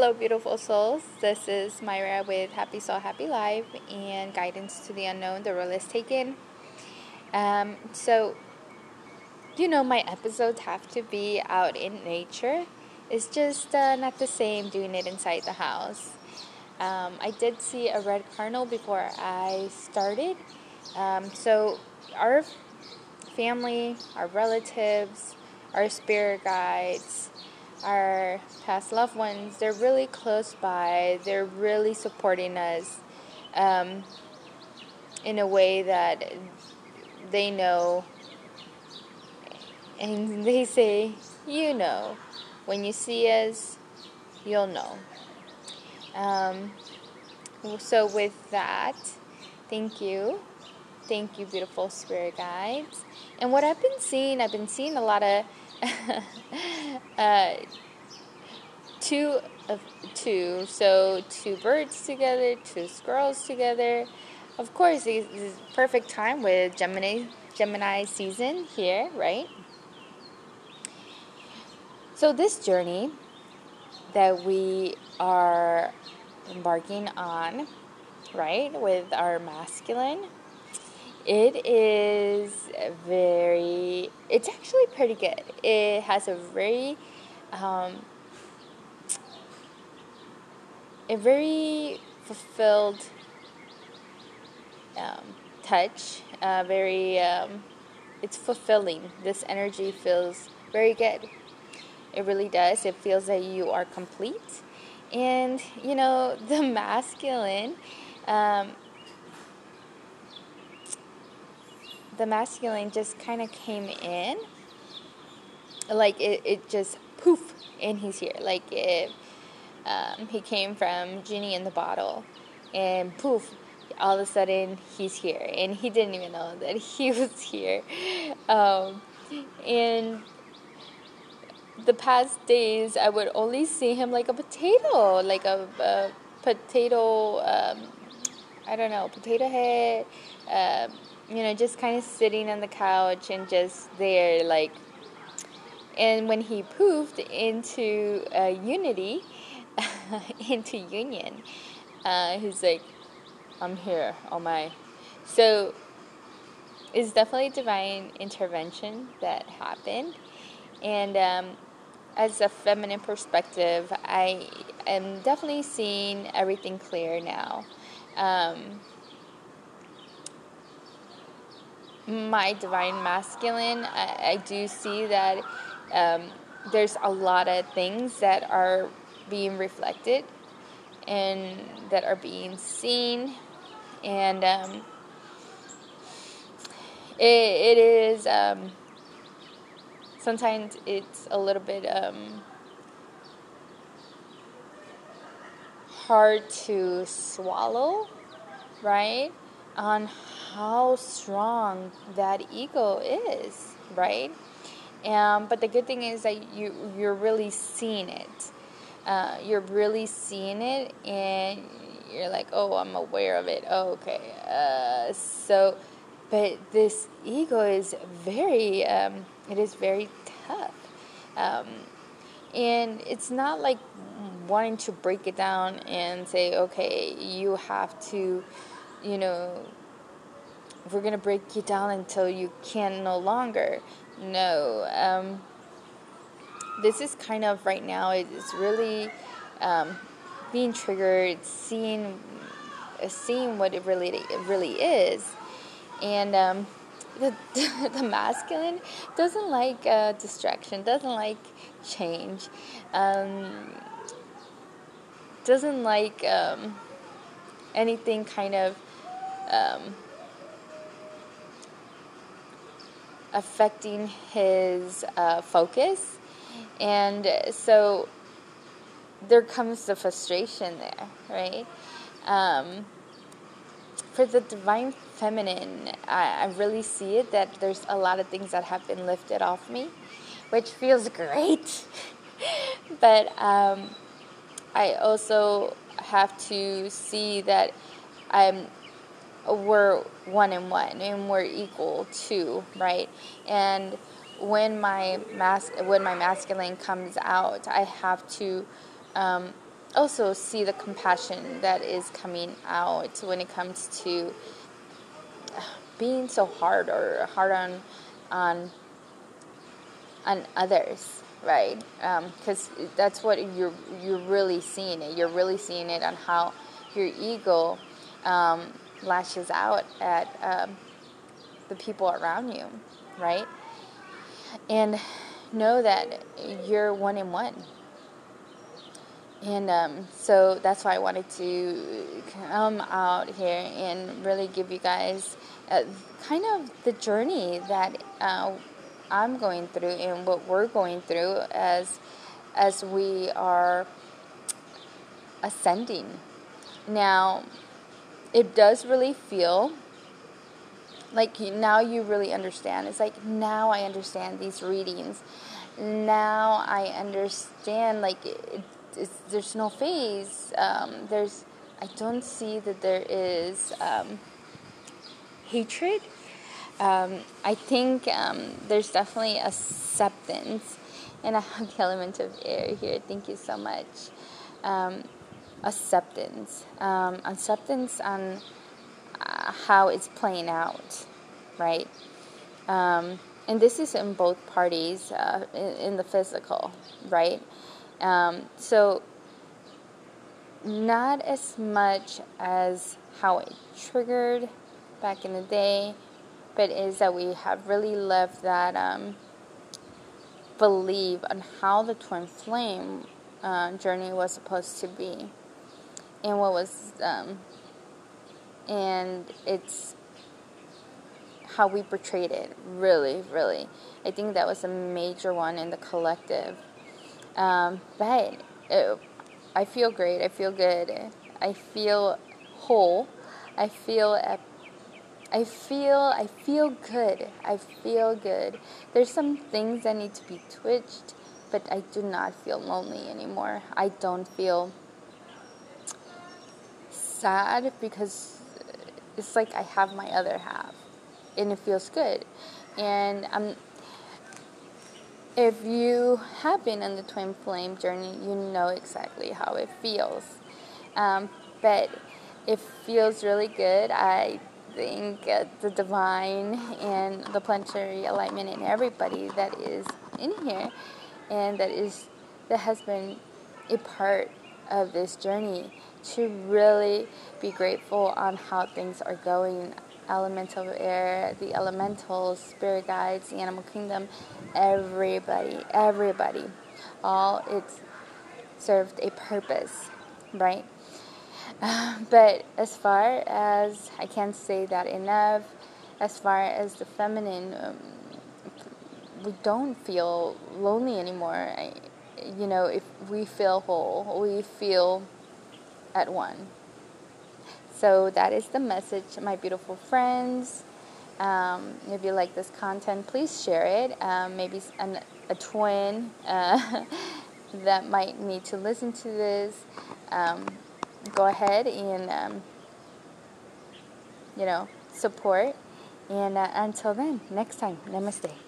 Hello, beautiful souls. This is Myra with Happy Soul, Happy Life and Guidance to the Unknown, The Road is Taken. Um, so, you know, my episodes have to be out in nature. It's just uh, not the same doing it inside the house. Um, I did see a red cardinal before I started. Um, so, our family, our relatives, our spirit guides, our past loved ones, they're really close by. They're really supporting us um, in a way that they know. And they say, you know, when you see us, you'll know. Um, so, with that, thank you. Thank you, beautiful spirit guides. And what I've been seeing, I've been seeing a lot of uh, two of two, so two birds together, two squirrels together. Of course, this is perfect time with Gemini Gemini season here, right? So this journey that we are embarking on, right, with our masculine it is very, it's actually pretty good. It has a very, um, a very fulfilled um, touch. Uh, very, um, it's fulfilling. This energy feels very good. It really does. It feels that you are complete. And, you know, the masculine, um, the masculine just kind of came in. Like it, it just poof and he's here. Like it um, he came from genie in the bottle and poof all of a sudden he's here. And he didn't even know that he was here. Um, and the past days i would only see him like a potato like a, a potato um, i don't know potato head uh, you know, just kind of sitting on the couch and just there, like. And when he poofed into uh, unity, into union, uh, he's like, I'm here, oh my. So it's definitely divine intervention that happened. And um, as a feminine perspective, I am definitely seeing everything clear now. Um, my divine masculine, I, I do see that um, there's a lot of things that are being reflected and that are being seen, and um, it, it is um, sometimes it's a little bit um, hard to swallow, right? On how strong that ego is, right? Um, but the good thing is that you you're really seeing it. Uh, you're really seeing it, and you're like, oh, I'm aware of it. Oh, okay. Uh, so, but this ego is very, um, it is very tough, um, and it's not like wanting to break it down and say, okay, you have to, you know, we're to break you down until you can no longer. No. Um, this is kind of right now, it's really um, being triggered, seeing, seeing what it really, it really is. And um, the, the masculine doesn't like uh, distraction, doesn't like change, um, doesn't like um, anything kind of um, affecting his uh, focus. And so there comes the frustration there, right? Um, for the divine feminine, I, I, really see it that there's a lot of things that have been lifted off me, which feels great. but um, I also have to see that I'm we're one and one and we're equal too, right? And when my mas- when my masculine comes out, I have to um, also see the compassion that is coming out when it comes to being so hard or hard on on on others right because um, that's what you're you're really seeing it you're really seeing it on how your ego um, lashes out at um, the people around you right and know that you're one in one and um, so that's why I wanted to come out here and really give you guys uh, kind of the journey that uh, I'm going through and what we're going through as as we are ascending. Now, it does really feel like now you really understand. It's like now I understand these readings. Now I understand like it, there's no phase. Um, there's I don't see that there is um, hatred. Um, I think um, there's definitely acceptance, and I have the element of air here. Thank you so much. Acceptance, um, acceptance on uh, how it's playing out, right? Um, and this is in both parties, uh, in, in, the physical, right? Um, so, not as much as how it triggered back in the day, but is that we have really left that um, belief on how the twin flame uh, journey was supposed to be, and what was, um, and it's how we portrayed it. Really, really, I think that was a major one in the collective um, but it, I feel great. I feel good. I feel whole. I feel I feel I feel good. I feel good. There's some things that need to be twitched, but I do not feel lonely anymore. I don't feel sad because it's like I have my other half and it feels good. And I'm if you have been on the twin flame journey, you know exactly how it feels. Um, but it feels really good. I think uh, the divine and the planetary alignment and everybody that is in here and that is that has been a part of this journey to really be grateful on how things are going elemental air, the elementals, spirit guides, the animal kingdom, everybody, everybody, all it's served a purpose, right? But as far as I can't say that enough, as far as the feminine, um, we don't feel lonely anymore. I, you know, if we feel whole, we feel at one. So that is the message, my beautiful friends. Um, if you like this content, please share it. Um, maybe an, a twin uh, that might need to listen to this. Um, go ahead and um, you know support. And uh, until then, next time, namaste.